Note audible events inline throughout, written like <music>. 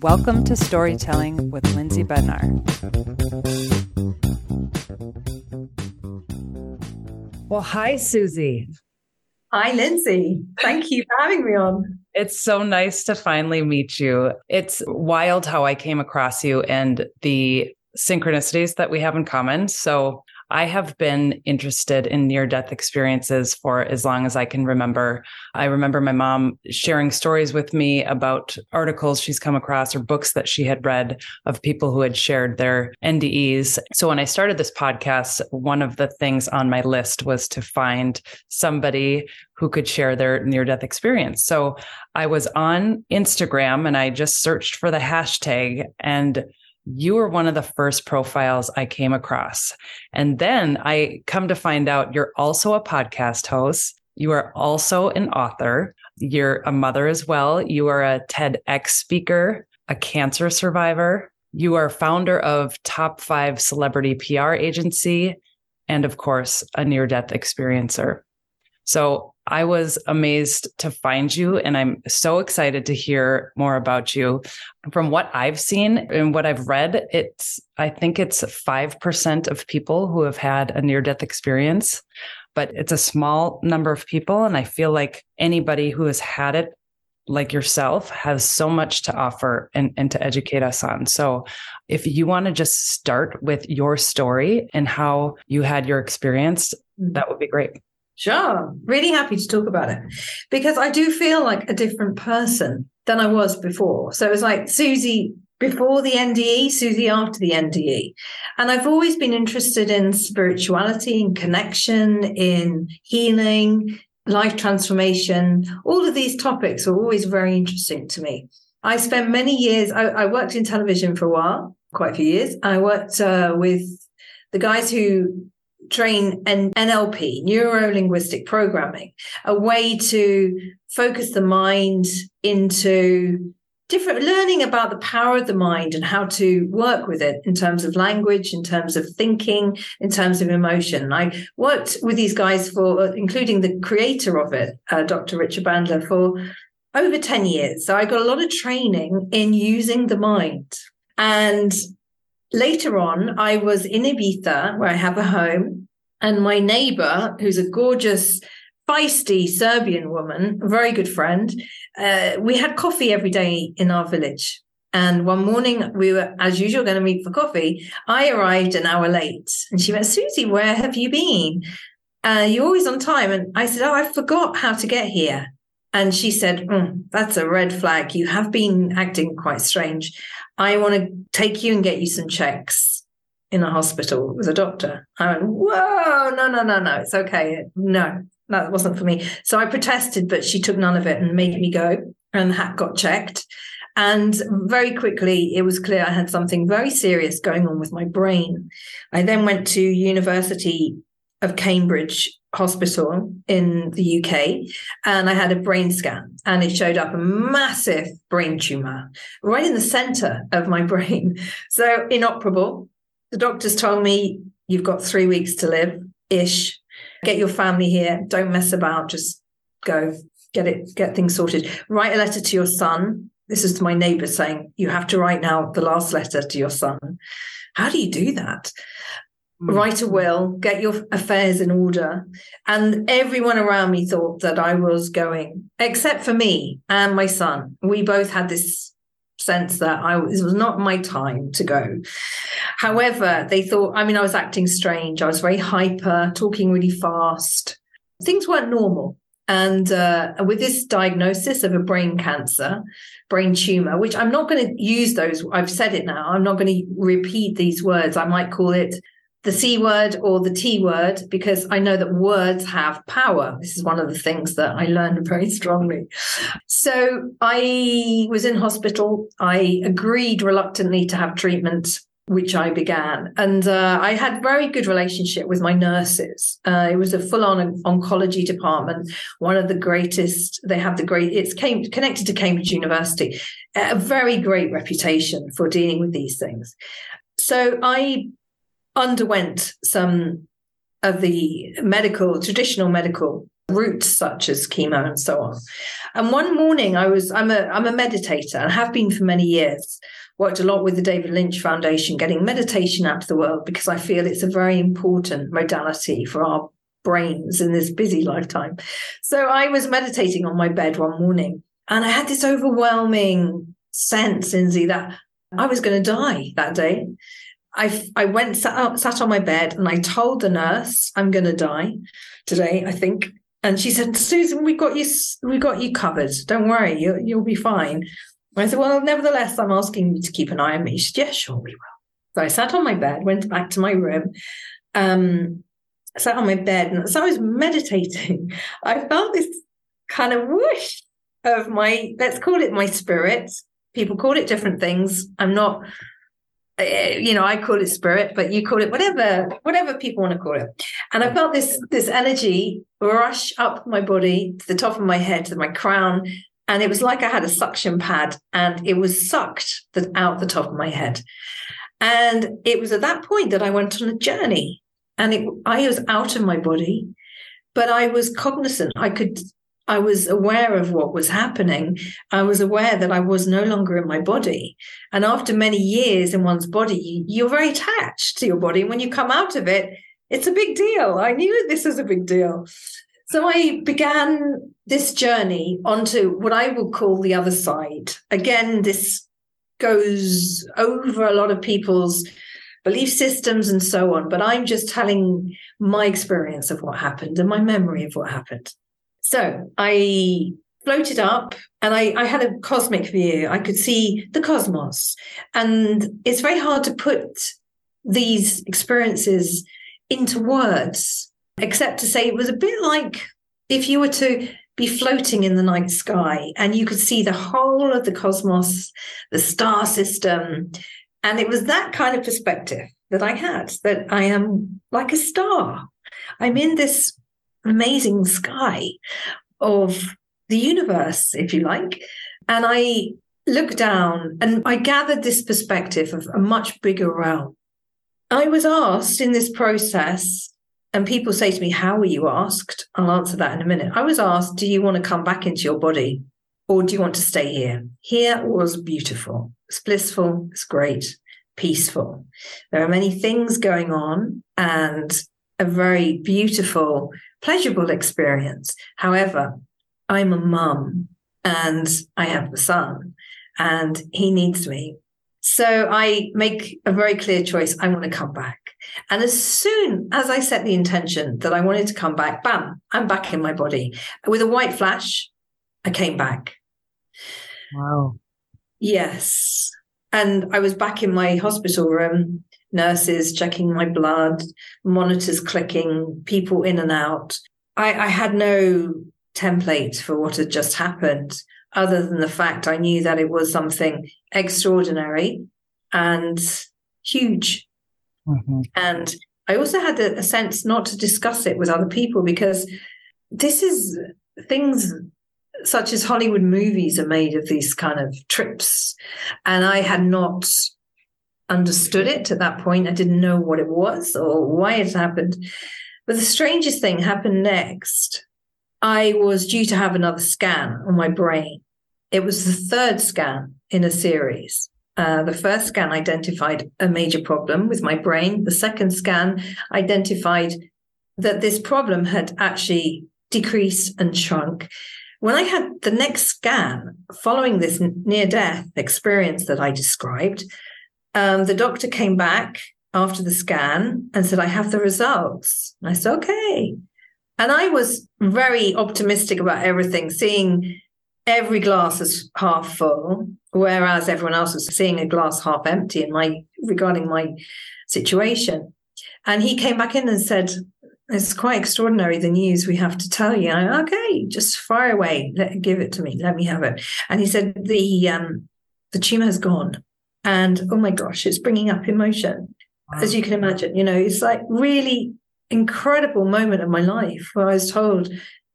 Welcome to Storytelling with Lindsay Bednar. Well, hi, Susie. Hi, Lindsay. Thank you for having me on. It's so nice to finally meet you. It's wild how I came across you and the synchronicities that we have in common. So, I have been interested in near death experiences for as long as I can remember. I remember my mom sharing stories with me about articles she's come across or books that she had read of people who had shared their NDEs. So when I started this podcast, one of the things on my list was to find somebody who could share their near death experience. So I was on Instagram and I just searched for the hashtag and you were one of the first profiles I came across. And then I come to find out you're also a podcast host. You are also an author. You're a mother as well. You are a TEDx speaker, a cancer survivor. You are founder of Top Five Celebrity PR Agency, and of course, a near death experiencer. So I was amazed to find you, and I'm so excited to hear more about you. From what I've seen and what I've read, it's, I think it's 5% of people who have had a near death experience, but it's a small number of people. And I feel like anybody who has had it, like yourself, has so much to offer and, and to educate us on. So if you want to just start with your story and how you had your experience, mm-hmm. that would be great. Sure. Really happy to talk about it because I do feel like a different person than I was before. So it was like Susie before the NDE, Susie after the NDE. And I've always been interested in spirituality in connection, in healing, life transformation. All of these topics are always very interesting to me. I spent many years, I, I worked in television for a while, quite a few years. I worked uh, with the guys who train an NLP, neuro linguistic programming, a way to focus the mind into different learning about the power of the mind and how to work with it in terms of language, in terms of thinking, in terms of emotion. I worked with these guys for, including the creator of it, uh, Dr. Richard Bandler, for over 10 years. So I got a lot of training in using the mind. And later on, I was in Ibiza, where I have a home, and my neighbor, who's a gorgeous, feisty Serbian woman, a very good friend, uh, we had coffee every day in our village. And one morning we were, as usual, going to meet for coffee. I arrived an hour late, and she went, "Susie, where have you been? Uh, you're always on time." And I said, "Oh, I forgot how to get here." And she said, mm, "That's a red flag. You have been acting quite strange. I want to take you and get you some checks in a hospital with a doctor. I went, whoa, no, no, no, no, it's okay. No, that wasn't for me. So I protested, but she took none of it and made me go. And the hat got checked. And very quickly, it was clear I had something very serious going on with my brain. I then went to University of Cambridge Hospital in the UK and I had a brain scan and it showed up a massive brain tumor right in the center of my <laughs> brain. So inoperable. The doctors told me you've got three weeks to live ish. Get your family here. Don't mess about. Just go get it, get things sorted. Write a letter to your son. This is to my neighbor saying, you have to write now the last letter to your son. How do you do that? Mm. Write a will, get your affairs in order. And everyone around me thought that I was going, except for me and my son. We both had this sense that I was, was not my time to go. However, they thought, I mean, I was acting strange. I was very hyper, talking really fast. Things weren't normal. And uh, with this diagnosis of a brain cancer, brain tumor, which I'm not going to use those, I've said it now, I'm not going to repeat these words. I might call it the C word or the T word because I know that words have power. This is one of the things that I learned very strongly. So I was in hospital. I agreed reluctantly to have treatment which I began. And uh, I had very good relationship with my nurses. Uh, it was a full-on oncology department, one of the greatest. They have the great. It's came, connected to Cambridge University, a very great reputation for dealing with these things. So I underwent some of the medical, traditional medical routes such as chemo and so on. And one morning I was I'm a I'm a meditator and have been for many years. Worked a lot with the David Lynch Foundation getting meditation out to the world because I feel it's a very important modality for our brains in this busy lifetime. So I was meditating on my bed one morning and I had this overwhelming sense, Lindsay, that I was going to die that day. I, I went sat, up, sat on my bed and I told the nurse I'm going to die today. I think and she said, Susan, we got you, we got you covered. Don't worry, you, you'll be fine. I said, well, nevertheless, I'm asking you to keep an eye on me. She said, yes, sure, we will. So I sat on my bed, went back to my room, um, sat on my bed, and as I was meditating, <laughs> I felt this kind of whoosh of my, let's call it my spirit. People call it different things. I'm not Eh, you know, I call it spirit, but you call it whatever, whatever people want to call it. And I mm. felt this this energy rush up my body to the top of my head, to my crown, and it was like I had a suction pad, and it was sucked out the top of my head. And it was at that point that I went on a journey, and it, I was out of my body, but I was cognizant. I could I was aware of what was happening. I was aware that I was no longer in my body. And after many years in one's body, you're very attached to your body. And When you come out of it, it's a big deal. I knew this was a big deal. So I began this journey onto what I will call the other side. Again, this goes over a lot of people's belief systems and so on, but I'm just telling my experience of what happened and my memory of what happened. So I floated up and I, I, had a cosmic view. I could see the cosmos. And it's very hard to put these experiences into words, except to say it was a bit like if you were to be floating in the night sky and you could see the whole of the cosmos, the star system. And it was that kind of perspective that I had that I am like a star. I'm in this amazing sky of the universe, if you like. And I looked down and I gathered this perspective of a much bigger realm. I was asked in this process, and people say to me, How were you asked? I'll answer that in a minute. I was asked, Do you want to come back into your body or do you want to stay here? Here was beautiful, it's blissful, it's great, peaceful. There are many things going on and a very beautiful pleasurable experience. However, I'm a mum and I have a son and he needs me. So I make a very clear choice. I want to come back. And as soon as I set the intention that I wanted to come back, bam, I'm back in my body. With a white flash, I came back. Wow. Yes. And I was back in my hospital room nurses checking my blood, monitors clicking, people in and out. I, I had no template for what had just happened, other than the fact I knew that it was something extraordinary and huge. Mm-hmm. And I also had a, a sense not to discuss it with other people because this is things such as Hollywood movies are made of these kind of trips. And I had not understood it at that point. I didn't know what it was or why it happened. But the strangest thing happened next. I was due to have another scan on my brain. It was the third scan in a series. Uh, the first scan identified a major problem with my brain. The second scan identified that this problem had actually decreased and shrunk. When I had the next scan following this near death experience that I described, um, the doctor came back after the scan and said, I have the results. And I said, okay. And I was very optimistic about everything, seeing every glass as half full, whereas everyone else was seeing a glass half empty in my regarding my situation. And he came back in and said, It's quite extraordinary the news we have to tell you. I, okay, just fire away. Let, give it to me. Let me have it. And he said, The um the tumor has gone. And oh my gosh, it's bringing up emotion, wow. as you can imagine. You know, it's like really incredible moment of my life where I was told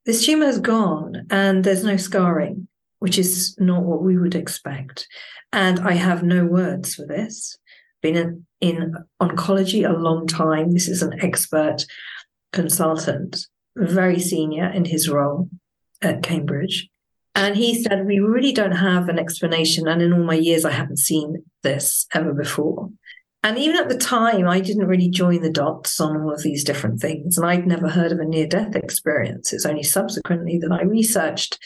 this tumor has gone and there's no scarring, which is not what we would expect. And I have no words for this. Been in, in oncology a long time. This is an expert consultant. very senior in his role at Cambridge. And he said, We really don't have an explanation. And in all my years, I haven't seen this ever before. And even at the time, I didn't really join the dots on all of these different things. And I'd never heard of a near death experience. It's only subsequently that I researched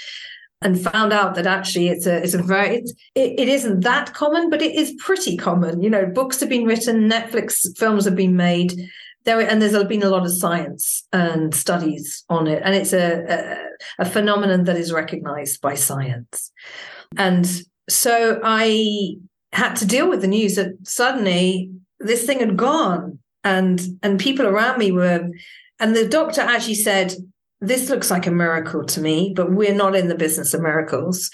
and found out that actually it's a it's a very it's, it, it isn't that common, but it is pretty common. You know, books have been written, Netflix films have been made. There and there's been a lot of science and studies on it, and it's a, a, a phenomenon that is recognized by science. And so I had to deal with the news that suddenly this thing had gone and and people around me were and the doctor actually said this looks like a miracle to me but we're not in the business of miracles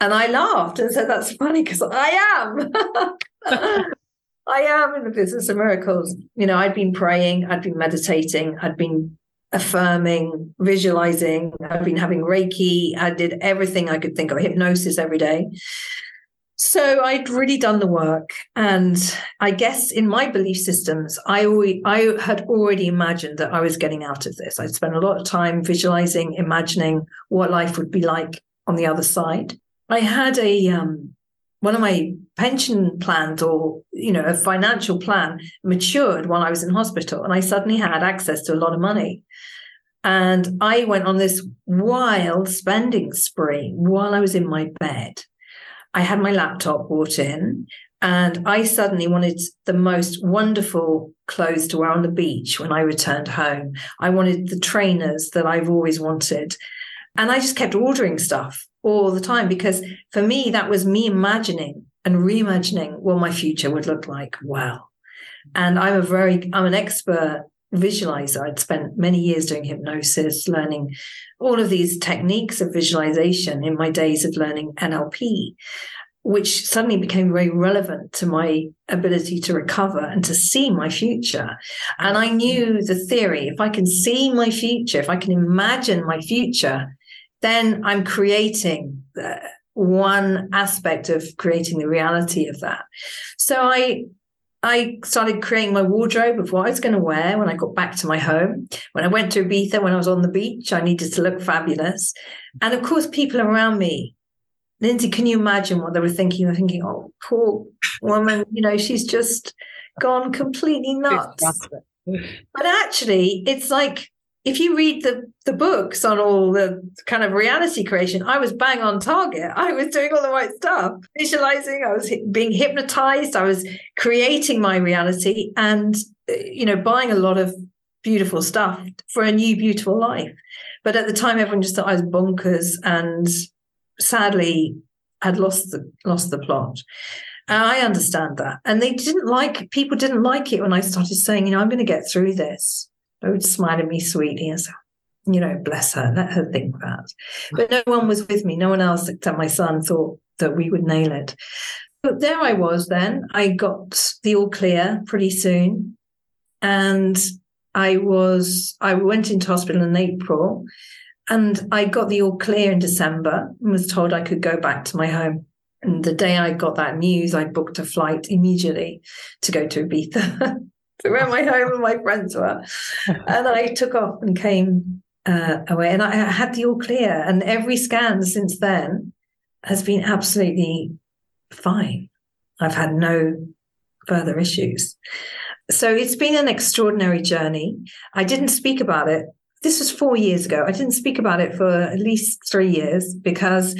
and i laughed and said that's funny because i am <laughs> i am in the business of miracles. You know i'd been praying i'd been meditating i'd been affirming visualizing i'd been having reiki. I did everything i could think of. Hypnosis every day. So I'd really done the work, and I guess in my belief systems, I always, I had already imagined that I was getting out of this. I'd spent a lot of time visualizing, imagining what life would be like on the other side. I had a um, one of my pension plans, or you know, a financial plan, matured while I was in hospital, and I suddenly had access to a lot of money. And I went on this wild spending spree while I was in my bed I had my laptop brought in and I suddenly wanted the most wonderful clothes to wear on the beach when I returned home. I wanted the trainers that I've always wanted. And I just kept ordering stuff all the time because for me, that was me imagining and reimagining what my future would look like. Wow. And I'm a very, I'm an expert visualizer. I'd spent many years doing hypnosis, learning all of these techniques of visualization in my days of learning NLP, which suddenly became very relevant to my ability to recover and to see my future. And I knew the theory if I can see my future, if I can imagine my future, then I'm creating. Uh, one aspect of creating the reality of that. So I I started creating my wardrobe of what I was going to wear when I got back to my home. When I went to Ibiza, when I was on the beach, I needed to look fabulous. And of course, people around me, Lindsay, can you imagine what they were thinking? They're thinking, oh, poor woman, you know, she's just gone completely nuts. <laughs> But actually, it's like if you read the the books on all the kind of reality creation, I was bang on target. I was doing all the right stuff, visualizing. I was being hypnotized. I was creating my reality, and uh, you know, buying a lot of beautiful stuff for a new beautiful life. But at the time, everyone just thought I was bonkers, and sadly, had lost the lost the plot. And I understand that, and they didn't like people didn't like it when I started saying, you know, I'm going to get through this would smile at me sweetly and say, you know, bless her, let her think that. But no one was with me. No one else except my son thought that we would nail it. But there I was then. I got the all clear pretty soon. And I was, I went into hospital in April and I got the all clear in December and was told I could go back to my home. And the day I got that news, I booked a flight immediately to go to Ibiza. <laughs> <laughs> where my home and my friends were. And I took off and came uh, away. And I had the all clear. And every scan since then has been absolutely fine. I've had no further issues. So it's been an extraordinary journey. I didn't speak about it. This was four years ago. I didn't speak about it for at least three years because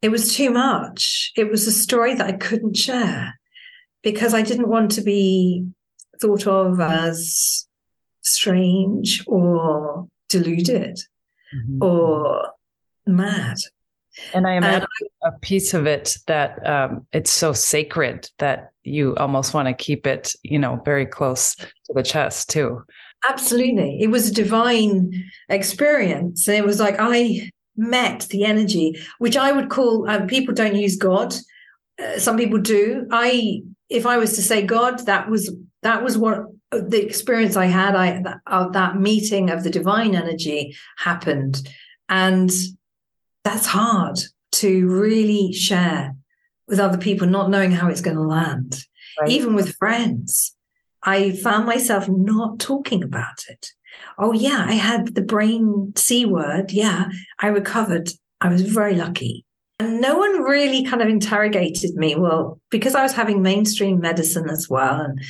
it was too much. It was a story that I couldn't share because I didn't want to be thought of as strange or deluded mm-hmm. or mad. And I imagine a piece of it that um, it's so sacred that you almost want to keep it, you know, very close to the chest too. Absolutely. It was a divine experience. It was like I met the energy, which I would call, uh, people don't use God. Uh, some people do. I, if I was to say God, that was that was what uh, the experience I had. I of that meeting of the divine energy happened, and that's hard to really share with other people, not knowing how it's going to land, right. even with friends. I found myself not talking about it Oh, yeah, I had the brain C word. Yeah, I recovered. I was very lucky. And no one really kind of interrogated me. Well, because I was having mainstream medicine as well, and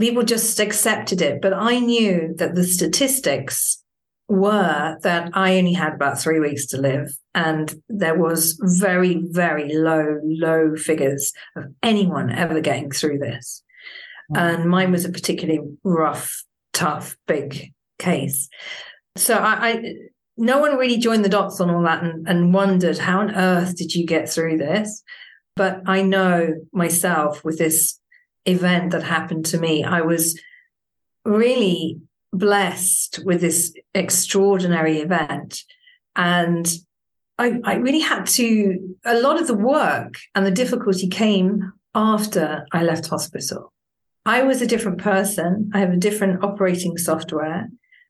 people just accepted it. But I knew that the statistics were that I only had about three weeks to live. And there was very, very low, low figures of anyone ever getting through this. And mine was a particularly rough, tough, big case. So I, I no one really joined the dots on all that and, and wondered how on earth did you get through this? But I know myself with this event that happened to me, I was really blessed with this extraordinary event. And I, I really had to, a lot of the work and the difficulty came after I left hospital. I was a different person. I have a different operating software.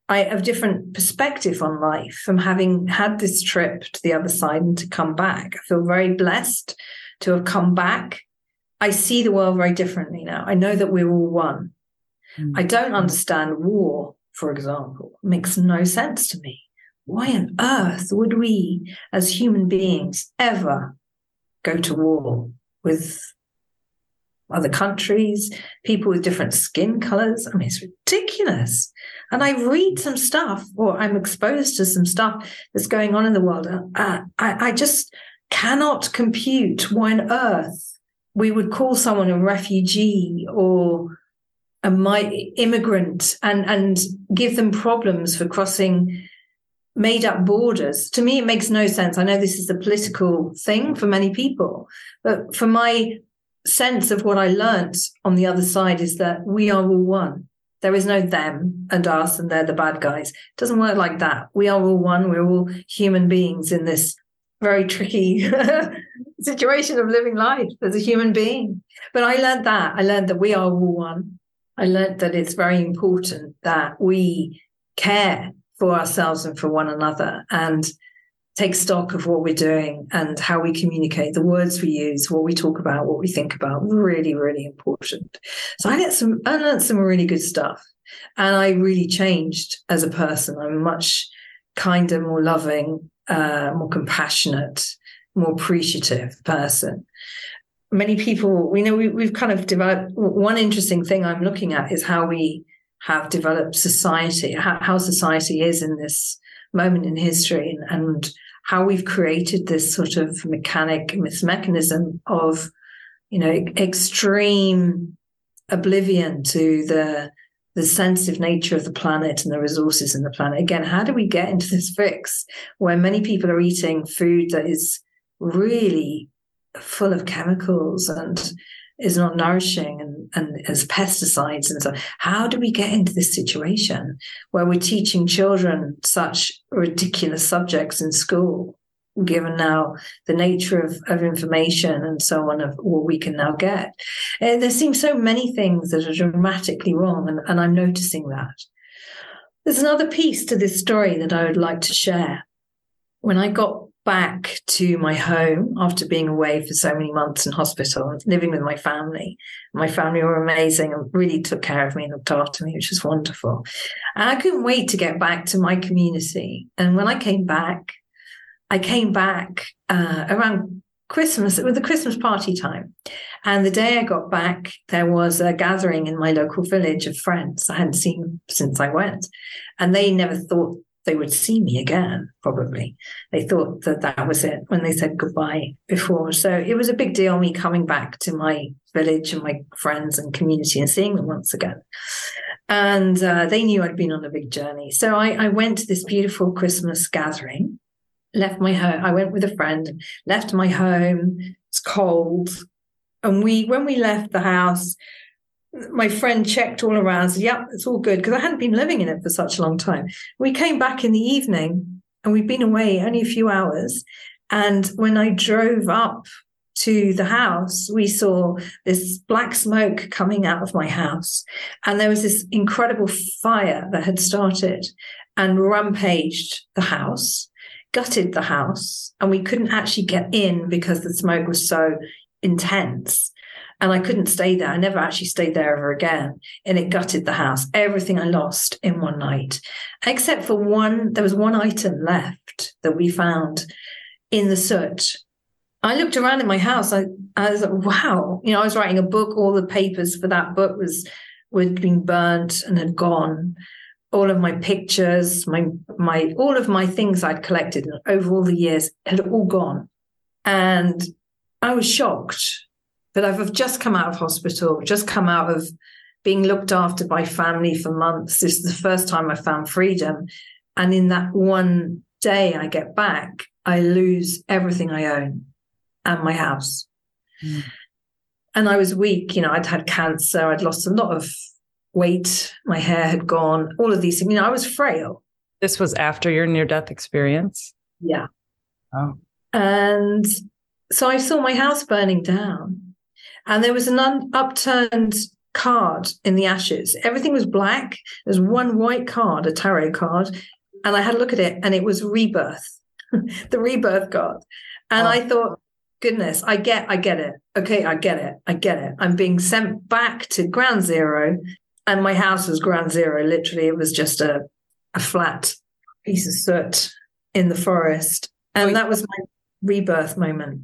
I have a different perspective on life from having had this trip to the other side and to come back. I feel very blessed to have come back. I see the world very differently now. I know that we're all one. Mm-hmm. I don't understand war, for example. It makes no sense to me. Why on earth would we, as human beings, ever go to war with other countries, people with different skin colors. I mean, it's ridiculous. And I read some stuff, or I'm exposed to some stuff that's going on in the world. Uh, I, I just cannot compute why on earth we would call someone a refugee or a my immigrant and and give them problems for crossing made up borders. To me, it makes no sense. I know this is a political thing for many people, but for my sense of what I learnt on the other side is that we are all one. There is no them and us and they're the bad guys. It doesn't work like that. We are all one. We're all human beings in this very tricky <laughs> situation of living life as a human being. But I learned that. I learned that we are all one. I learned that it's very important that we care for ourselves and for one another. And take stock of what we're doing and how we communicate, the words we use, what we talk about, what we think about. Really, really important. So I get some, I learned some really good stuff, and I really changed as a person. I'm much kinder, more loving, uh, more compassionate, more appreciative person. Many people, we know we, we've kind of developed. One interesting thing I'm looking at is how we have developed society, how, how society is in this moment in history and, and how we've created this sort of mechanic, this mechanism of, you know, extreme oblivion to the the sensitive nature of the planet and the resources in the planet. Again, how do we get into this fix where many people are eating food that is really full of chemicals and is not nourishing and, and as pesticides and so how do we get into this situation where we're teaching children such ridiculous subjects in school given now the nature of, of information and so on of what we can now get? Uh, there seem so many things that are dramatically wrong and, and i'm noticing that. There's another piece to this story that i would like to share. When i got back to my home after being away for so many months in hospital, and living with my family. My family were amazing and really took care of me and looked after me, which was wonderful. And I couldn't wait to get back to my community. And when I came back, I came back uh, around Christmas, it was the Christmas party time. And the day I got back, there was a gathering in my local village of friends I hadn't seen since I went. And they never thought they would see me again, probably. They thought that that was it when they said goodbye before. So it was a big deal, me coming back to my village and my friends and community and seeing them once again. And uh, they knew I'd been on a big journey. So I, I went to this beautiful Christmas gathering, left my home. I went with a friend, left my home. It's cold. And we, when we left the house, my friend checked all around, said, Yep, it's all good, because I hadn't been living in it for such a long time. We came back in the evening and we'd been away only a few hours. And when I drove up to the house, we saw this black smoke coming out of my house. And there was this incredible fire that had started and rampaged the house, gutted the house, and we couldn't actually get in because the smoke was so intense. And I couldn't stay there. I never actually stayed there ever again. And it gutted the house. Everything I lost in one night, except for one, there was one item left that we found in the soot. I looked around in my house. I, I was like, wow. You know, I was writing a book. All the papers for that book was had been burnt and had gone. All of my pictures, my my all of my things I'd collected over all the years had all gone. And I was shocked but I've just come out of hospital, just come out of being looked after by family for months. This is the first time I found freedom. And in that one day I get back, I lose everything I own and my house. Mm. And I was weak, you know, I'd had cancer, I'd lost a lot of weight, my hair had gone, all of these things. You know, I was frail. This was after your near death experience? Yeah. Oh. And so I saw my house burning down and there was an un- upturned card in the ashes. Everything was black. There's one white card, a tarot card, and I had a look at it, and it was rebirth, <laughs> the rebirth card. And oh. I thought, goodness, I get, I get it. Okay, I get it. I get it. I'm being sent back to ground zero, and my house was ground zero. Literally, it was just a a flat piece of soot in the forest, and that was my rebirth moment.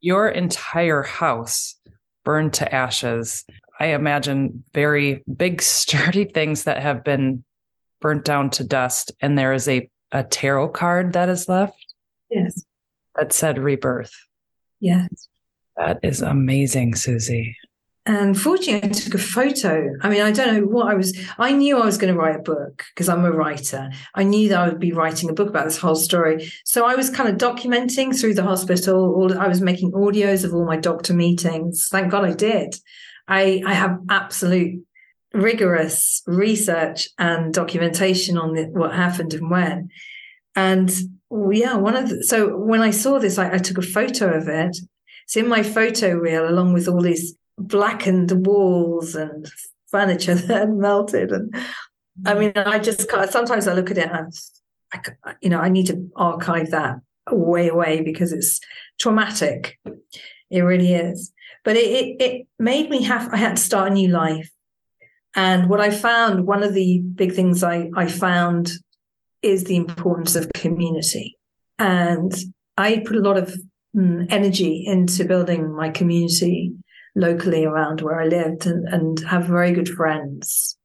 Your entire house burned to ashes. I imagine very big, <laughs> sturdy things that have been burnt down to dust. And there is a, a tarot card that is left. Yes. That said rebirth. Yes. That is amazing, Susie. And fortunately, I took a photo. I mean, I don't know what I was, I knew I was going to write a book because I'm a writer. I knew that I would be writing a book about this whole story. So I was kind of documenting through the hospital. All, I was making audios of all my doctor meetings. Thank God I did. I, I have absolute rigorous research and documentation on the, what happened and when. And yeah, one of the, so when I saw this, I, I took a photo of it. It's in my photo reel along with all these blackened walls and furniture <laughs> that had melted. And I mean, I just sometimes I look at it and I, you know, I need to archive that way away because it's traumatic. It really is. But it, it, it made me have, I had to start a new life. And what I found, one of the big things I, I found is the importance of community. And I put a lot of mm, energy into building my community locally around where I lived and, and have very good friends.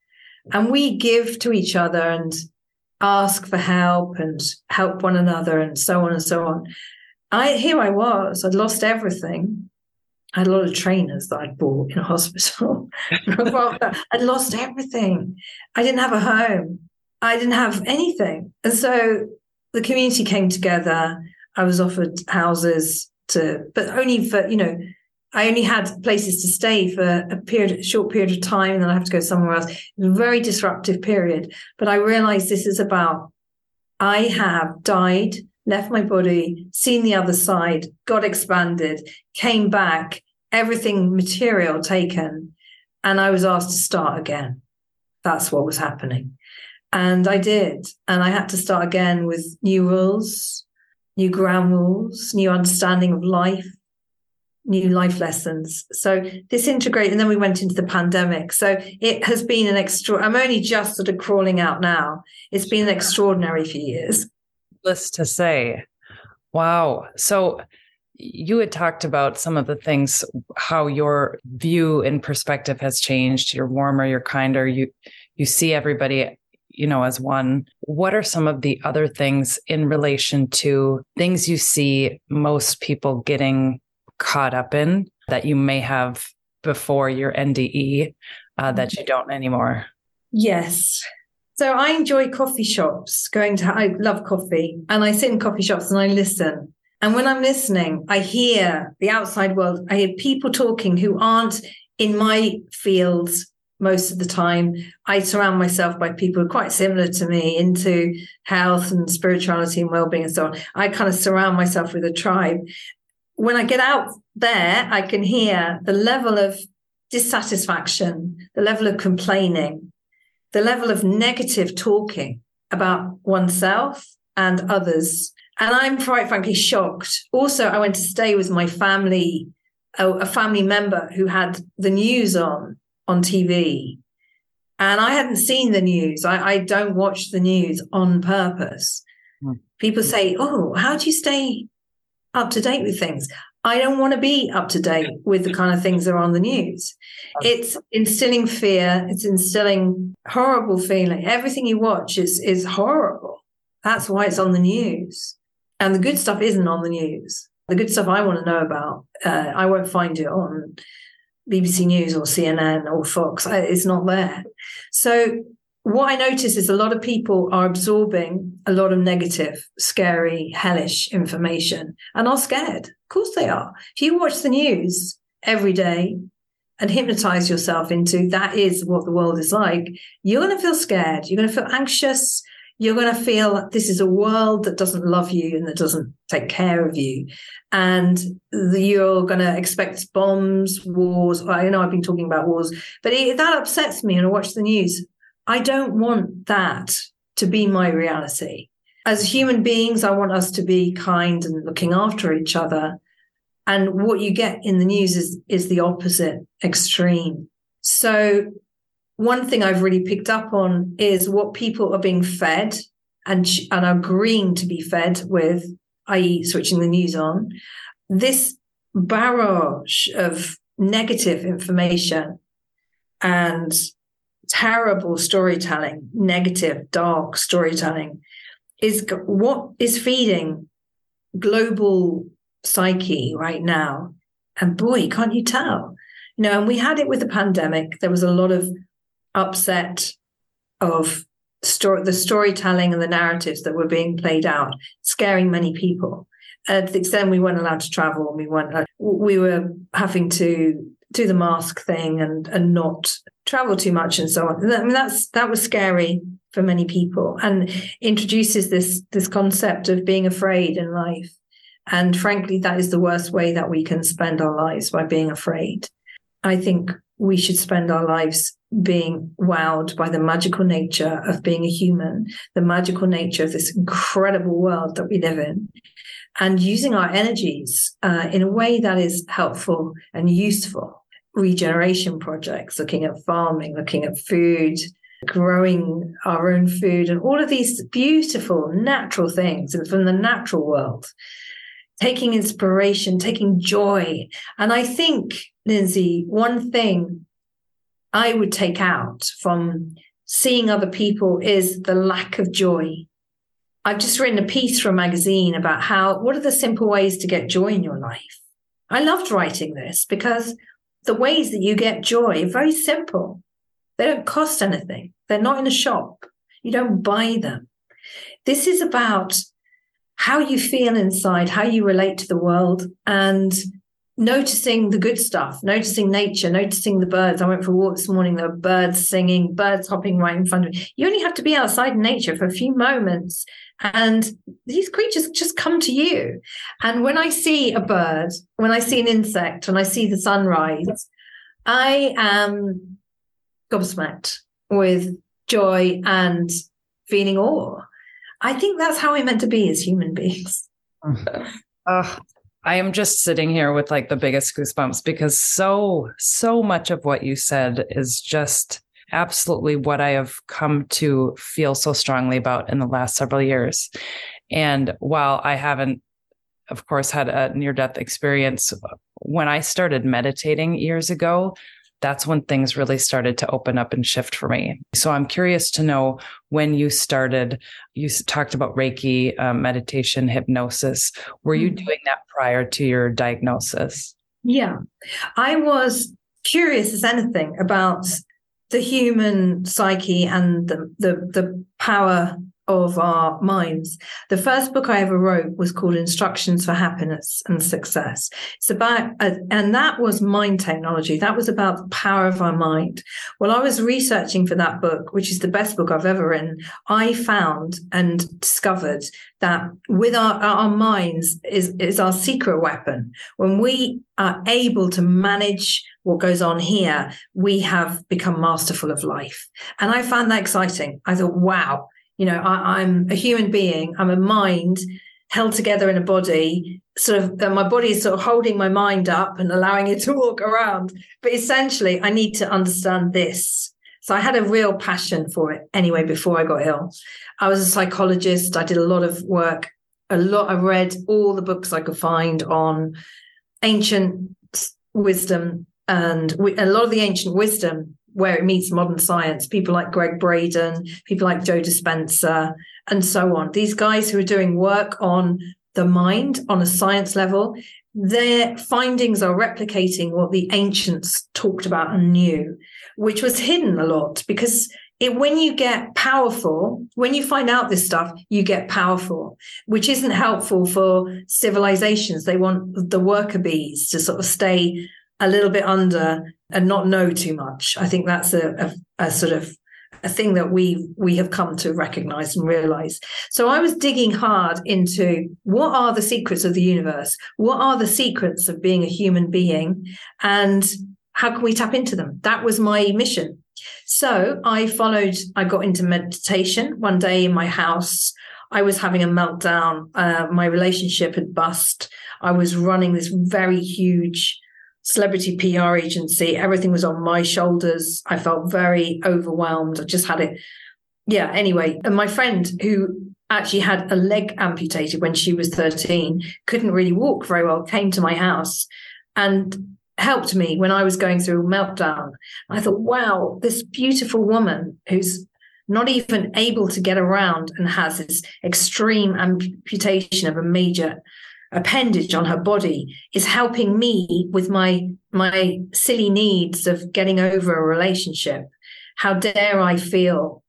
And we give to each other and ask for help and help one another and so on and so on. I here I was, I'd lost everything. I had a lot of trainers that I'd bought in a <laughs> hospital. <laughs> I'd lost everything. I didn't have a home. I didn't have anything. And so the community came together. I was offered houses to, but only for, you know, I only had places to stay for a period, short period of time, and then I have to go somewhere else. It was a very disruptive period. But I realized this is about I have died, left my body, seen the other side, got expanded, came back, everything material taken, and I was asked to start again. That's what was happening. And I did. And I had to start again with new rules, new ground rules, new understanding of life, new life lessons. So this integrate, and then we went into the pandemic. So it has been an extra. I'm only just sort of crawling out now. It's been an extraordinary few years. Needless to say, wow. So you had talked about some of the things, how your view and perspective has changed. You're warmer, you're kinder. You you see everybody you know, as one. What are some of the other things in relation to things you see most people getting caught up in that you may have before your NDE uh, that you don't anymore? Yes. So I enjoy coffee shops, going to, I love coffee, and I sit in coffee shops and I listen. And when I'm listening, I hear the outside world. I hear people talking who aren't in my fields most of the time. I surround myself by people quite similar to me into health and spirituality and well-being and so on. I kind of surround myself with a tribe when I get out there, I can hear the level of dissatisfaction, the level of complaining, the level of negative talking about oneself and others. And I'm quite frankly shocked. Also, I went to stay with my family a, family member who had the news on on TV, and I hadn't seen the news. I, I don't watch the news on purpose. Hmm. People say, "Oh, how do you stay up to date with things?" I don't want to be up to date with the kind of things that are on the news. It's instilling fear. It's instilling horrible feeling. Everything you watch is is horrible. That's why it's on the news. And the good stuff isn't on the news. The good stuff I want to know about, uh, I won't find it on BBC News or CNN or Fox. It's not there. So what I notice is a lot of people are absorbing a lot of negative, scary, hellish information and are scared. Of course they are. If you watch the news every day and hypnotize yourself into that is what the world is like, you're going to feel scared. You're going to feel anxious. You're going to feel this is a world that doesn't love you and that doesn't take care of you. And you're going to expect bombs, wars. I know I've been talking about wars, but it, that upsets me when I watch the news. I don't want that to be my reality. As human beings, I want us to be kind and looking after each other. And what you get in the news is, is the opposite extreme. So one thing I've really picked up on is what people are being fed and, and are agreeing to be fed with, i.e., switching the news on. This barrage of negative information and terrible storytelling, negative, dark storytelling, is what is feeding global psyche right now. And boy, can't you tell? You know, and we had it with the pandemic. There was a lot of upset of story, the storytelling and the narratives that were being played out, scaring many people. To the extent we weren't allowed to travel, we weren't. Uh, we were having to do the mask thing and and not travel too much and so on. I mean, that's that was scary for many people and introduces this this concept of being afraid in life. And frankly, that is the worst way that we can spend our lives by being afraid. I think we should spend our lives being wowed by the magical nature of being a human, the magical nature of this incredible world that we live in, and using our energies uh, in a way that is helpful and useful. Regeneration projects, looking at farming, looking at food, growing our own food, and all of these beautiful natural things and from the natural world taking inspiration, taking joy. And I think, Lindsay, one thing I would take out from seeing other people is the lack of joy. I've just written a piece for a magazine about how, what are the simple ways to get joy in your life? I loved writing this because the ways that you get joy are very simple. They don't cost anything. They're not in a shop. You don't buy them. This is about how you feel inside, how you relate to the world, and noticing the good stuff, noticing nature, noticing the birds. I went for a walk this morning, there were birds singing, birds hopping right in front of me. You only have to be outside in nature for a few moments, and these creatures just come to you. And when I see a bird, when I see an insect, when I see the sunrise, I am gobsmacked with joy and feeling awe. I think that's how we're meant to be as human beings. <laughs> uh, I am just sitting here with like the biggest goosebumps because so, so much of what you said is just absolutely what I have come to feel so strongly about in the last several years. And while I haven't, of course, had a near death experience, when I started meditating years ago, that's when things really started to open up and shift for me. So I'm curious to know when you started, you talked about Reiki, um, meditation, hypnosis. Were you mm-hmm. doing that prior to your diagnosis? Yeah. I was curious as anything about the human psyche and the, the, the power of our minds. The first book I ever wrote was called Instructions for Happiness and Success. It's about, uh, and that was mind technology. That was about the power of our mind. Well, I was researching for that book, which is the best book I've ever written. I found and discovered that with our, our minds is, is our secret weapon. When we are able to manage what goes on here, we have become masterful of life. And I found that exciting. I thought, wow, you know, I, am a human being, I'm a mind, held together in a body, sort of my body is sort of holding my mind up and allowing it to <laughs> walk around. But essentially, I need to understand this. So I had a real passion for it anyway before I got ill. I was a psychologist. I did a lot of work, a lot. I read all the books I could find on ancient wisdom and we, a lot of the ancient wisdom where it meets modern science. People like Gregg Braden, people like Joe Dispenza, and so on. These guys who are doing work on the mind on a science level, their findings are replicating what the ancients talked about and knew, which was hidden a lot because it, when you get powerful, when you find out this stuff, you get powerful, which isn't helpful for civilizations. They want the worker bees to sort of stay a little bit under and not know too much. I think that's a, a, a sort of a thing that we we have come to recognize and realize. So I was digging hard into what are the secrets of the universe? What are the secrets of being a human being? And how can we tap into them? That was my mission. So I followed, I got into meditation one day in my house. I was having a meltdown. Uh, my relationship had bust. I was running this very huge celebrity PR agency. Everything was on my shoulders. I felt very overwhelmed. I just had it. Yeah, anyway. And my friend who actually had a leg amputated when she was 13, couldn't really walk very well, came to my house and helped me when I was going through a meltdown. I thought, wow, this beautiful woman who's not even able to get around and has this extreme amputation of a major appendage on her body is helping me with my my silly needs of getting over a relationship. How dare i feel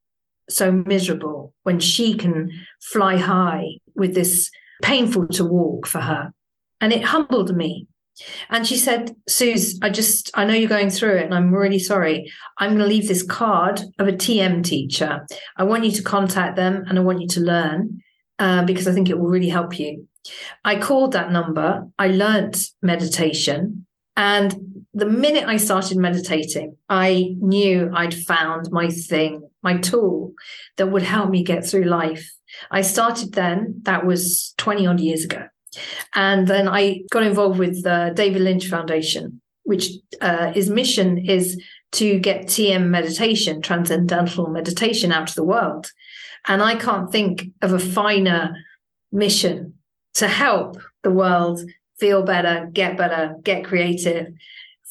so miserable when she can fly high with this painful to walk for her. And it humbled me. And she said suze i just i know you're going through it and i'm really sorry. I'm going to leave this card of a tm teacher. I want you to contact them and i want you to learn uh, because i think it will really help you I called that number. I learnt meditation. And the minute I started meditating, I knew I'd found my thing, my tool that would help me get through life. I started then, that was 20 odd years ago. And then I got involved with the David Lynch Foundation, which uh, his mission is to get TM meditation, transcendental meditation, out to the world. And I can't think of a finer mission to help the world feel better, get better, get creative,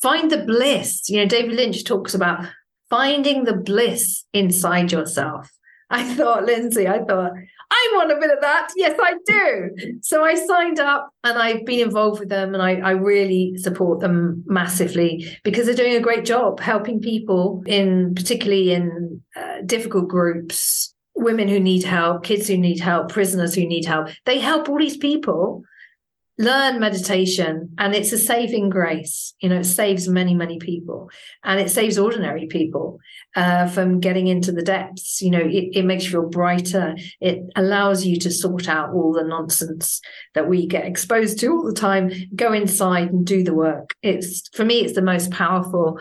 find the bliss. You know, David Lynch talks about finding the bliss inside yourself. <laughs> I thought, Lindsay, I thought, I want a bit of that. Yes, I do. So I signed up and I've been involved with them and I, I really support them massively because they're doing a great job helping people in particularly in uh, difficult groups women who need help, kids who need help, prisoners who need help. They help all these people learn meditation and it's a saving grace. You know, it saves many, many people and it saves ordinary people uh, from getting into the depths. You know, it, it makes you feel brighter. It allows you to sort out all the nonsense that we get exposed to all the time. Go inside and do the work. It's for me, it's the most powerful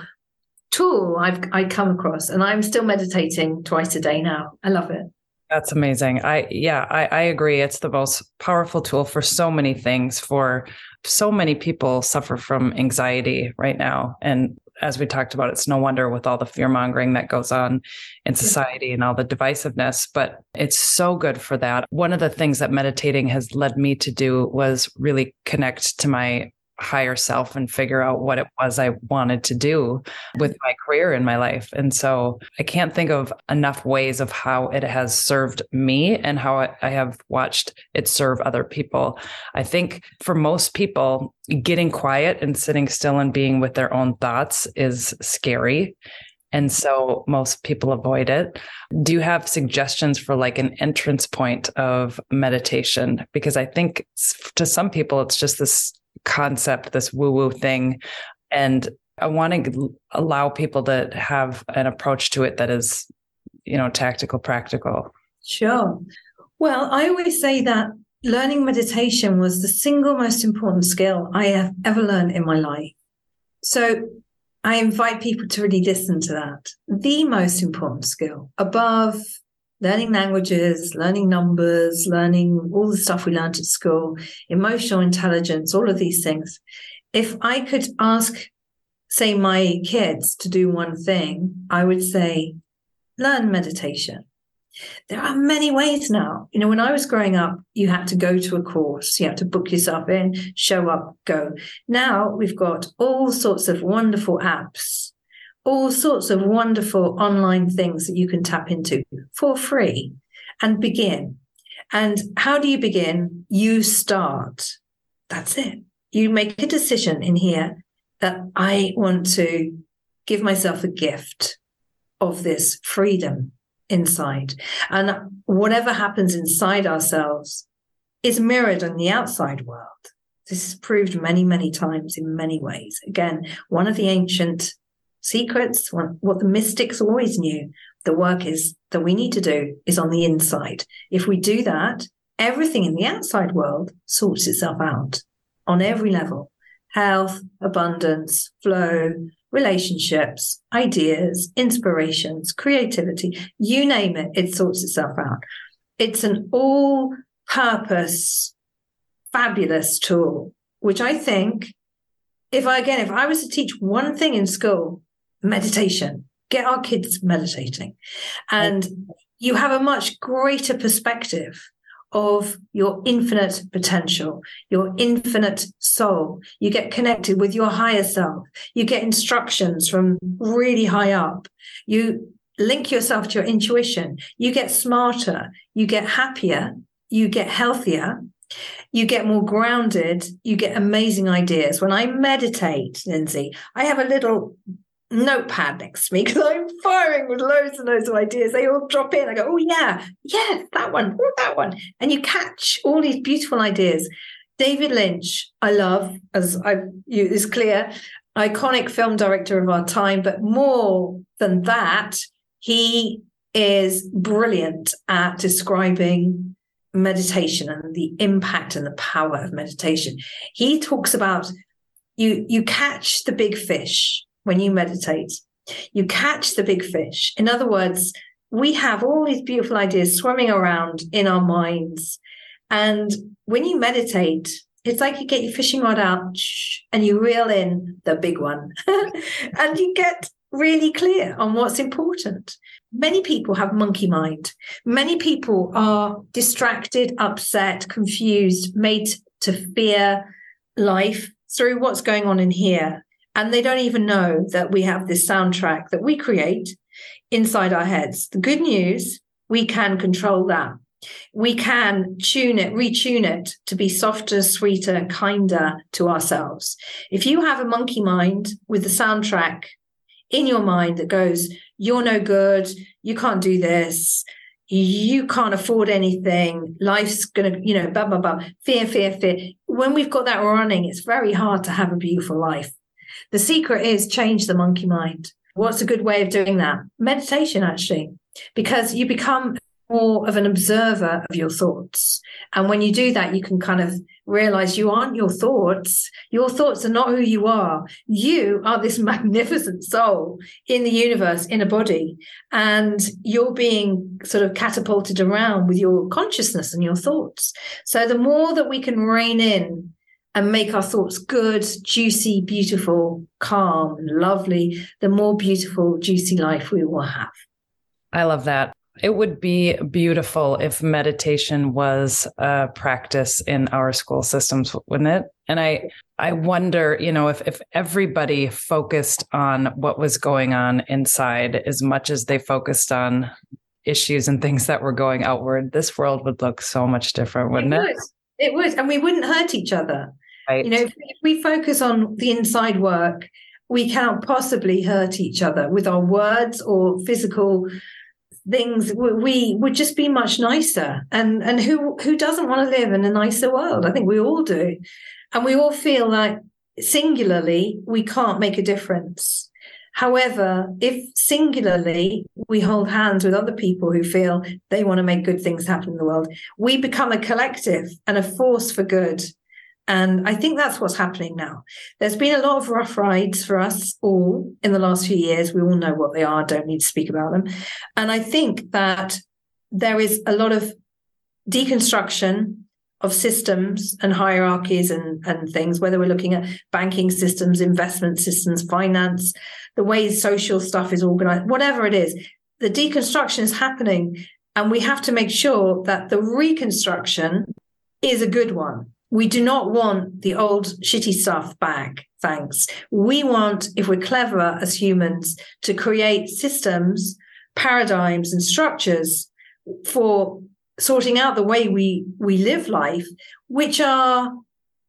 tool I've I come across, and I'm still meditating twice a day now. I love it. That's amazing. I yeah, I, I agree. It's the most powerful tool for so many things. For so many people suffer from anxiety right now, and as we talked about, it's no wonder with all the fear mongering that goes on in society and all the divisiveness, but it's so good for that. One of the things that meditating has led me to do was really connect to my higher self and figure out what it was I wanted to do with my career in my life. And so I can't think of enough ways of how it has served me and how I have watched it serve other people. I think for most people, getting quiet and sitting still and being with their own thoughts is scary. And so most people avoid it. Do you have suggestions for like an entrance point of meditation? Because I think to some people, it's just this concept, this woo woo thing. And I want to allow people to have an approach to it that is, you know, tactical, practical. Sure. Well, I always say that learning meditation was the single most important skill I have ever learned in my life. So I invite people to really listen to that. The most important skill above learning languages, learning numbers, learning all the stuff we learned at school, emotional intelligence, all of these things. If I could ask, say, my kids to do one thing, I would say, learn meditation. There are many ways now. You know, when I was growing up, you had to go to a course, you had to book yourself in, show up, go. Now we've got all sorts of wonderful apps all sorts of wonderful online things that you can tap into for free and begin. And how do you begin? You start. That's it. You make a decision in here that I want to give myself a gift of this freedom inside. And whatever happens inside ourselves is mirrored in the outside world. This is proved many, many times in many ways. Again, one of the ancient secrets, what the mystics always knew. The work is that we need to do is on the inside. If we do that, everything in the outside world sorts itself out on every level health, abundance, flow, relationships, ideas, inspirations, creativity, you name it, it sorts itself out. It's an all purpose, fabulous tool, which I think if I, again, if I was to teach one thing in school, meditation, get our kids meditating. And you have a much greater perspective of your infinite potential, your infinite soul. You get connected with your higher self. You get instructions from really high up. You link yourself to your intuition. You get smarter. You get happier. You get healthier. You get more grounded. You get amazing ideas. When I meditate, Lindsay, I have a little notepad next to me because I'm firing with loads and loads of ideas. They all drop in. I go, oh yeah, yeah, that one, oh, that one, and you catch all these beautiful ideas. David Lynch, I love, as I you is clear, iconic film director of our time, but more than that, he is brilliant at describing meditation and the impact and the power of meditation. He talks about you you catch the big fish when you meditate. You catch the big fish. In other words, we have all these beautiful ideas swimming around in our minds. And when you meditate, it's like you get your fishing rod out and you reel in the big one <laughs> and you get really clear on what's important. Many people have monkey mind. Many people are distracted, upset, confused, made to fear life through what's going on in here. And they don't even know that we have this soundtrack that we create inside our heads. The good news, we can control that. We can tune it, retune it to be softer, sweeter, kinder to ourselves. If you have a monkey mind with the soundtrack in your mind that goes, you're no good, you can't do this, you can't afford anything, life's gonna, you know, blah, blah, blah, fear, fear, fear. When we've got that running, it's very hard to have a beautiful life. The secret is change the monkey mind. What's a good way of doing that? Meditation, actually, because you become more of an observer of your thoughts. And when you do that, you can kind of realize you aren't your thoughts. Your thoughts are not who you are. You are this <laughs> magnificent soul in the universe, in a body. And you're being sort of catapulted around with your consciousness and your thoughts. So the more that we can rein in and make our thoughts good, juicy, beautiful, calm, lovely, the more beautiful, juicy life we will have. I love that. It would be beautiful if meditation was a practice in our school systems, wouldn't it? And I, I wonder, you know, if, if everybody focused on what was going on inside as much as they focused on issues and things that were going outward, this world would look so much different, wouldn't it? It would. It would. And we wouldn't hurt each other. Right. You know, if we focus on the inside work, we cannot possibly hurt each other with our words or physical things. We would just be much nicer. And and who who doesn't want to live in a nicer world? I think we all do, and we all feel like singularly we can't make a difference. However, if singularly we hold hands with other people who feel they want to make good things happen in the world, we become a collective and a force for good. And I think that's what's happening now. There's been a lot of rough rides for us all in the last few years. We all know what they are, don't need to speak about them. And I think that there is a lot of deconstruction of systems and hierarchies and, and things, whether we're looking at banking systems, investment systems, finance, the way social stuff is organized, whatever it is, the deconstruction is happening. And we have to make sure that the reconstruction is a good one. We do not want the old shitty stuff back. Thanks. We want, if we're clever as humans, to create systems, paradigms, and structures for sorting out the way we we live life, which are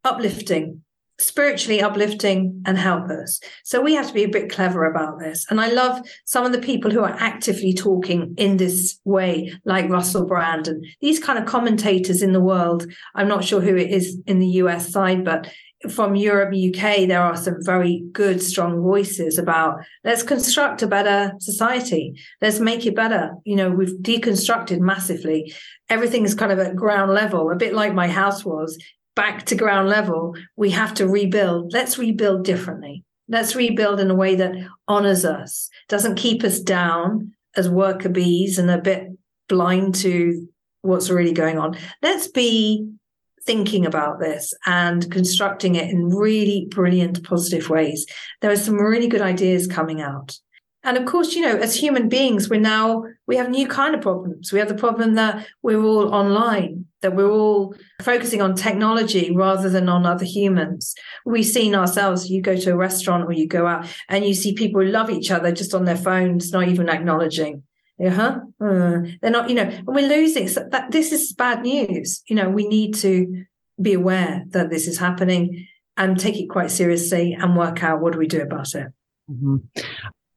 uplifting, spiritually uplifting and help us. So we have to be a bit clever about this. And I love some of the people who are actively talking in this way, like Russell Brand and these kind of commentators in the world. I'm not sure who it is in the US side, but from Europe, UK, there are some very good, strong voices about let's construct a better society. Let's make it better. You know, we've deconstructed massively. Everything is kind of at ground level, a bit like my house was back to ground level. We have to rebuild. Let's rebuild differently. Let's rebuild in a way that honors us, doesn't keep us down as worker bees and a bit blind to what's really going on. Let's be thinking about this and constructing it in really brilliant, positive ways. There are some really good ideas coming out. And of course, you know, as human beings, we're now, we have new kind of problems. We have the problem that we're all online, that we're all focusing on technology rather than on other humans. We've seen ourselves, you go to a restaurant or you go out and you see people who love each other just on their phones, not even acknowledging. Uh-huh. Uh, they're not, you know, and we're losing. So that this is bad news. You know, we need to be aware that this is happening and take it quite seriously and work out what do we do about it. Mm-hmm.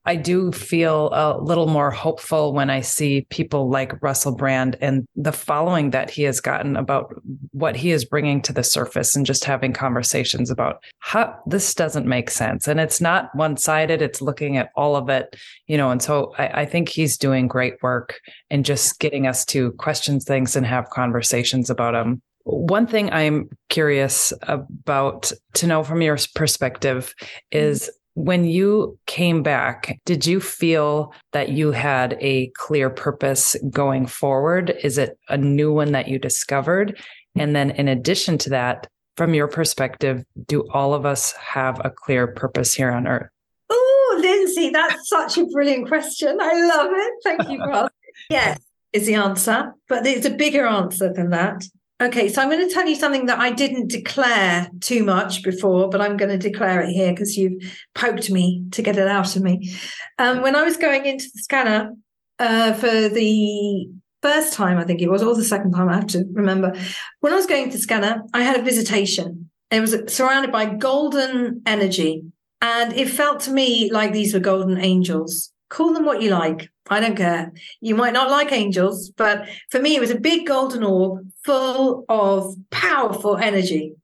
I do feel a little more hopeful when I see people like Russell Brand and the following that he has gotten about what he is bringing to the surface and just having conversations about how this doesn't make sense. And it's not one sided, it's looking at all of it, you know. And so I, I think he's doing great work and just getting us to question things and have conversations about them. One thing I'm curious about to know from your perspective mm-hmm. is when you came back, did you feel that you had a clear purpose going forward? Is it a new one that you discovered? And then, in addition to that, from your perspective, do all of us have a clear purpose here on earth? Oh, Lindsay, that's such a brilliant question. I love it. Thank you for <laughs> asking. Yes, is the answer, but it's a bigger answer than that. Okay, so I'm going to tell you something that I didn't declare too much before, but I'm going to declare it here because you've poked me to get it out of me. Um, when I was going into the scanner uh, for the first time, I think it was, or the second time, I have to remember. When I was going to the scanner, I had a visitation. It was surrounded by golden energy, and it felt to me like these were golden angels. Call them what you like. I don't care. You might not like angels, but for me, it was a big golden orb full of powerful energy.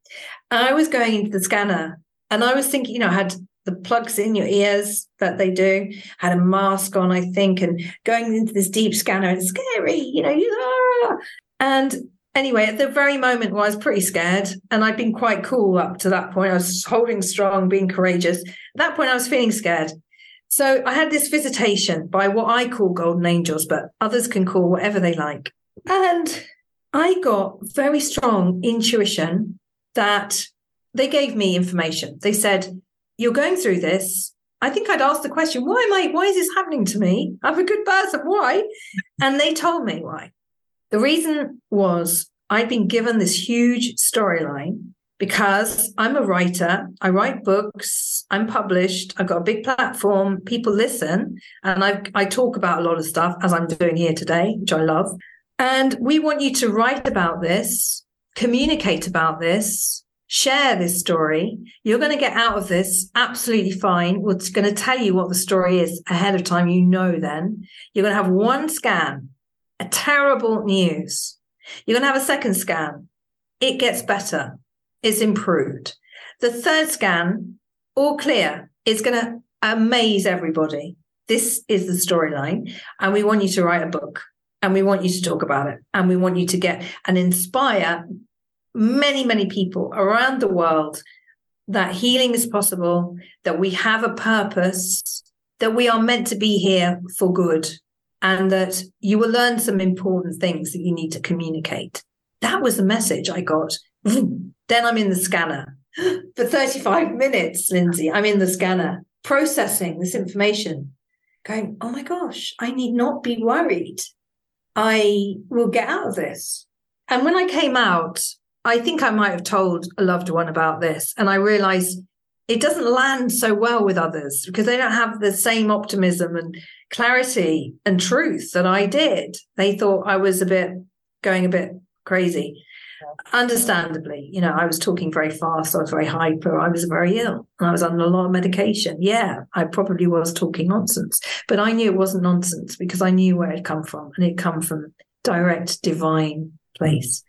And I was going into the scanner and I was thinking, you know, I had the plugs in your ears that they do, had a mask on, I think, and going into this deep scanner, and scary, you know, ah. and anyway, at the very moment I was pretty scared, and I'd been quite cool up to that point. I was holding strong, being courageous. At that point, I was feeling scared. So I had this visitation by what I call golden angels, but others can call whatever they like. And I got very strong intuition that they gave me information. They said, You're going through this. I think I'd asked the question, Why am I, why is this happening to me? I'm a good person. Why? And they told me why. The reason was I'd been given this huge storyline because I'm a writer, I write books, I'm published, I've got a big platform, people listen, and I, I talk about a lot of stuff as I'm doing here today, which I love. And we want you to write about this, communicate about this, share this story. You're going to get out of this absolutely fine. We're going to tell you what the story is ahead of time. You know, then you're going to have one scan, a terrible news. You're going to have a second scan. It gets better it's improved. The third scan, all clear, is going to amaze everybody. This is the storyline. And we want you to write a book and we want you to talk about it. And we want you to get and inspire many, many people around the world that healing is possible, that we have a purpose, that we are meant to be here for good. and that you will learn some important things that you need to communicate. That was the message I got. Then I'm in the scanner <gasps> for 35 minutes, Lindsay. I'm in the scanner processing this information, going, oh my gosh, I need not be worried. I will get out of this. And when I came out, I think I might have told a loved one about this. And I realized it doesn't land so well with others because they don't have the same optimism and clarity and truth that I did. They thought I was a bit going a bit crazy. Understandably, you know, I was talking very fast, I was very hyper, I was very ill, and I was on a lot of medication. Yeah, I probably was talking nonsense, but I knew it wasn't nonsense because I knew where it come from, and it come from direct divine place.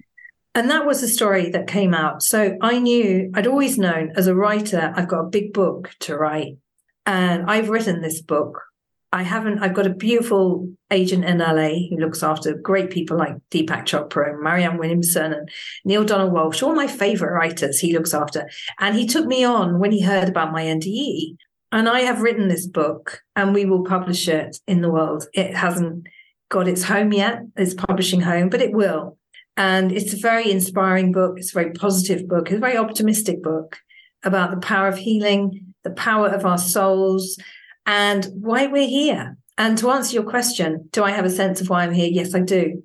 And that was the story that came out. So I knew, I'd always known as a writer, I've got a big book to write. And I've written this book. I haven't, I've got a beautiful agent in LA who looks after great people like Deepak Chopra and Marianne Williamson and Neale Donald Walsch, all my favorite writers he looks after. And he took me on when he heard about my NDE. And I have written this book and we will publish it in the world. It hasn't got its home yet, its publishing home, but it will. And it's a very inspiring book. It's a very positive book. It's a very optimistic book about the power of healing, the power of our souls, and why we're here. And to answer your question, do I have a sense of why I'm here? Yes, I do.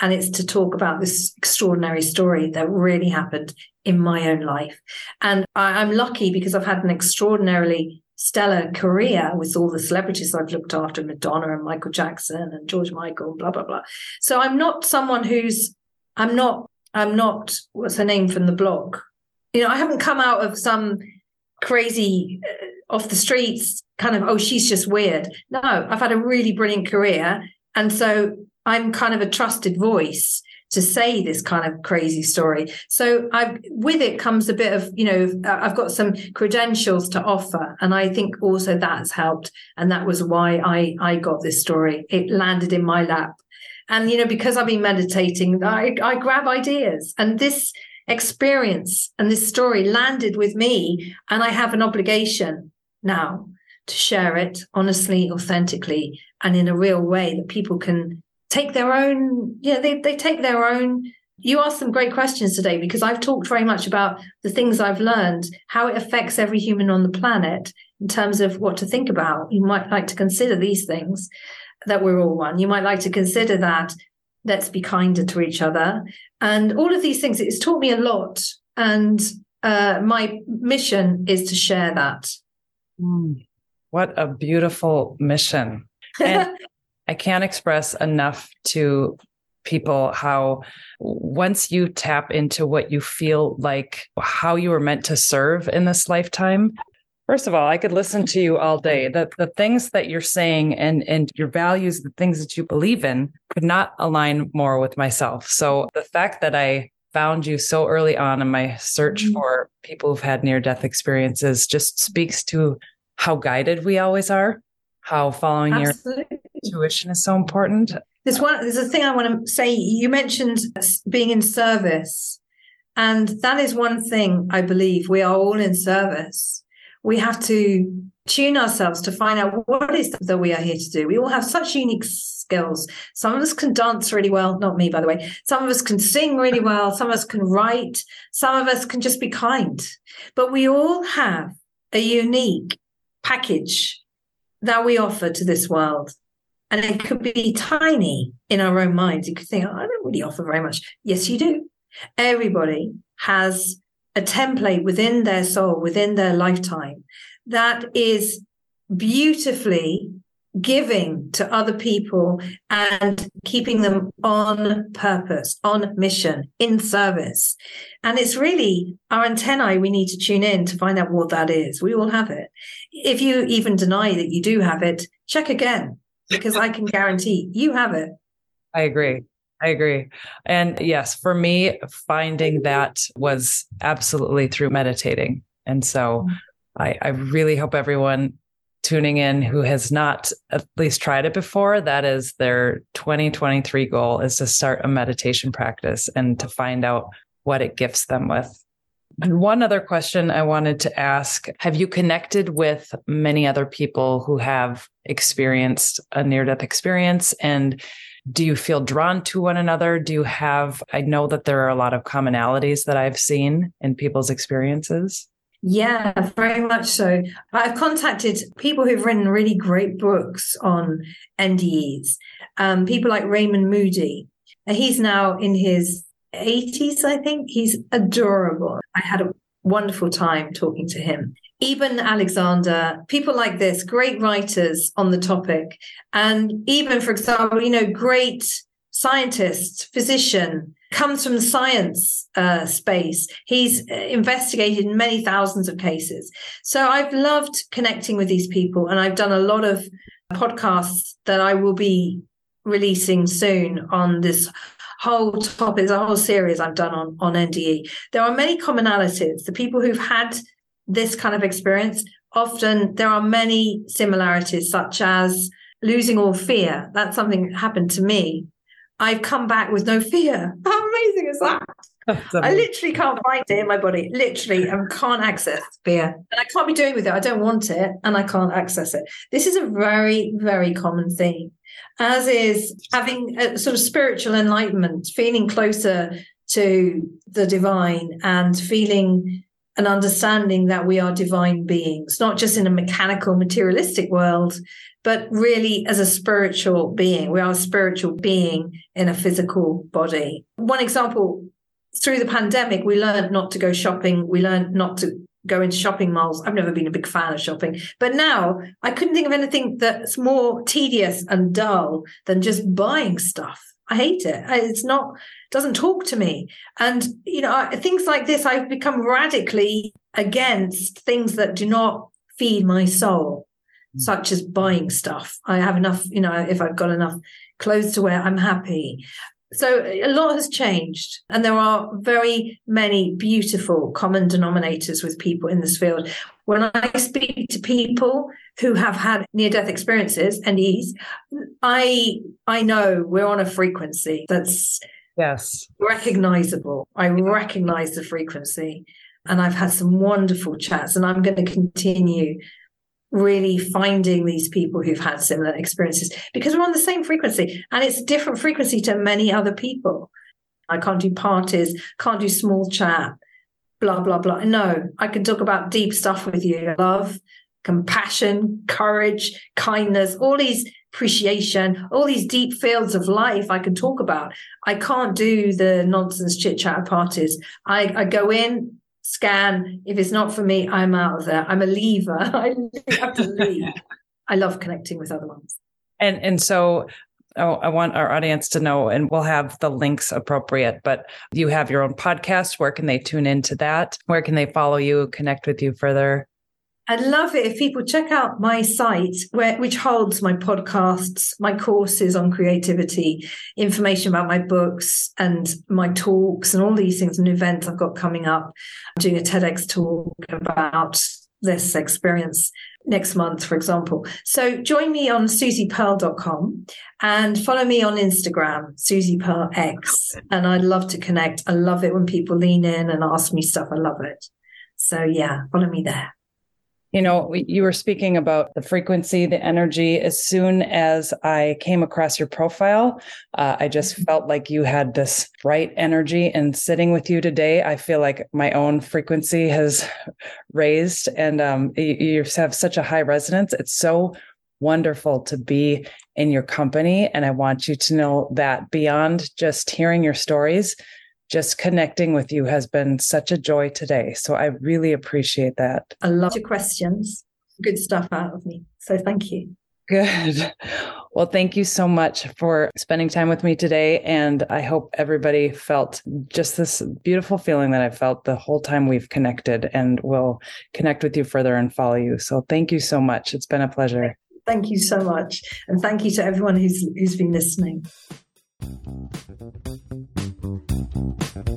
And it's to talk about this extraordinary story that really happened in my own life. And I, am lucky because I've had an extraordinarily stellar career with all the celebrities I've looked after, Madonna and Michael Jackson and George Michael, blah, blah, blah. So I'm not someone who's I'm not, I'm not, what's her name from the blog? You know, I haven't come out of some crazy uh, off the streets kind of, oh, she's just weird. No, I've had a really brilliant career. And so I'm kind of a trusted voice to say this kind of crazy story. So I with it comes a bit of, you know, uh, I've got some credentials to offer. And I think also that's helped. And that was why I I got this story. It landed in my lap and, you know, because I've been meditating, I, I grab ideas. And this experience and this story landed with me. And I have an obligation now to share it honestly, authentically, and in a real way that people can take their own, yeah, they, they take their own. You asked some great questions today because I've talked very much about the things I've learned, how it affects every human on the planet in terms of what to think about. You might like to consider these things that we're all one. You might like to consider that. Let's be kinder to each other. And all of these things, it's taught me a lot. And uh, my mission is to share that. Mm, what a beautiful mission. And <laughs> I can't express enough to people how once you tap into what you feel like how you were meant to serve in this lifetime First of all, I could listen to you all day. The the things that you're saying and and your values, the things that you believe in, could not align more with myself. So the fact that I found you so early on in my search mm-hmm. for people who've had near death experiences just speaks to how guided we always are, how following Absolutely. your intuition is so important. There's one there's a thing I want to say. You mentioned being in service. And that is one thing I believe we are all in service we have to tune ourselves to find out what is that we are here to do. We all have such unique skills. Some of us can dance really well, not me, by the way. Some of us can sing really well. Some of us can write. Some of us can just be kind. But we all have a unique package that we offer to this world. And it could be tiny in our own minds. You could think, oh, I don't really offer very much. Yes, you do. Everybody has a template within their soul, within their lifetime that is beautifully giving to other people and keeping them on purpose, on mission, in service. And it's really our antennae we need to tune in to find out what that is. We all have it. If you even deny that you do have it, check again, because I can guarantee you have it. I agree. I agree. And yes, for me, finding that was absolutely through meditating. And so mm. I, I really hope everyone tuning in who has not at least tried it before, that is their 2023 goal is to start a meditation practice and to find out what it gifts them with. And one other question I wanted to ask Have you connected with many other people who have experienced a near death experience? And do you feel drawn to one another? Do you have, I know that there are a lot of commonalities that I've seen in people's experiences. Yeah, very much so. I've contacted people who've written really great books on NDEs, um, people like Raymond Moody. He's now in his 80s, I think. He's adorable. I had a wonderful time talking to him. Eben Alexander, people like this, great writers on the topic. And even, for example, you know, great scientist, physician, comes from the science uh, space. He's uh, investigated many thousands of cases. So I've loved connecting with these people. And I've done a lot of podcasts that I will be releasing soon on this whole topic. There's a whole series I've done on, on NDE. There are many commonalities. The people who've had this kind of experience, often there are many similarities, such as losing all fear. That's something that happened to me. I've come back with no fear. <laughs> How amazing is that? <laughs> I literally can't find it in my body, literally, and can't access fear. And I can't be doing with it. I don't want it and I can't access it. This is a very, very common theme as is having a sort of spiritual enlightenment, feeling closer to the divine and feeling an understanding that we are divine beings, not just in a mechanical, materialistic world, but really as a spiritual being. We are a spiritual being in a physical body. One example through the pandemic, we learned not to go shopping. We learned not to go into shopping malls. I've never been a big fan of shopping, but now I couldn't think of anything that's more tedious and dull than just buying stuff. I hate it. It's not doesn't talk to me. And you know, things like this I've become radically against things that do not feed my soul. Such as buying stuff. I have enough, you know, if I've got enough clothes to wear, I'm happy. So a lot has changed, and there are very many beautiful common denominators with people in this field. When I speak to people who have had near-death experiences and these, I I know we're on a frequency that's yes recognizable. I recognize the frequency, and I've had some wonderful chats, and I'm going to continue really finding these people who've had similar experiences because we're on the same frequency and it's a different frequency to many other people. I can't do parties, can't do small chat, blah, blah, blah. No, I can talk about deep stuff with you love, compassion, courage, kindness, all these appreciation, all these deep fields of life I can talk about. I can't do the nonsense chit chat parties. I, I go in, scan. If it's not for me, I'm out of there. I'm a leaver. <laughs> I have to leave. I love connecting with other ones. And and so oh, I want our audience to know, and we'll have the links appropriate. But you have your own podcast. Where can they tune into that? Where can they follow you, connect with you further? I'd love it if people check out my site, where, which holds my podcasts, my courses on creativity, information about my books and my talks, and all these things and events I've got coming up. I'm doing a TEDx talk about this experience next month, for example. So join me on susiepearl.com and follow me on Instagram, Susie Pearl X. And I'd love to connect. I love it when people lean in and ask me stuff. I love it. So yeah, follow me there. You know, you were speaking about the frequency, the energy. As soon as I came across your profile, uh, I just mm-hmm. felt like you had this bright energy. And sitting with you today, I feel like my own frequency has raised, and um, you, you have such a high resonance. It's so wonderful to be in your company. And I want you to know that beyond just hearing your stories, just connecting with you has been such a joy today. So I really appreciate that. A lot of questions, good stuff out of me. So thank you. Good. Well, thank you so much for spending time with me today. And I hope everybody felt just this beautiful feeling that I felt the whole time we've connected and will connect with you further and follow you. So thank you so much. It's been a pleasure. Thank you so much. And thank you to everyone who's who's been listening. Thank you.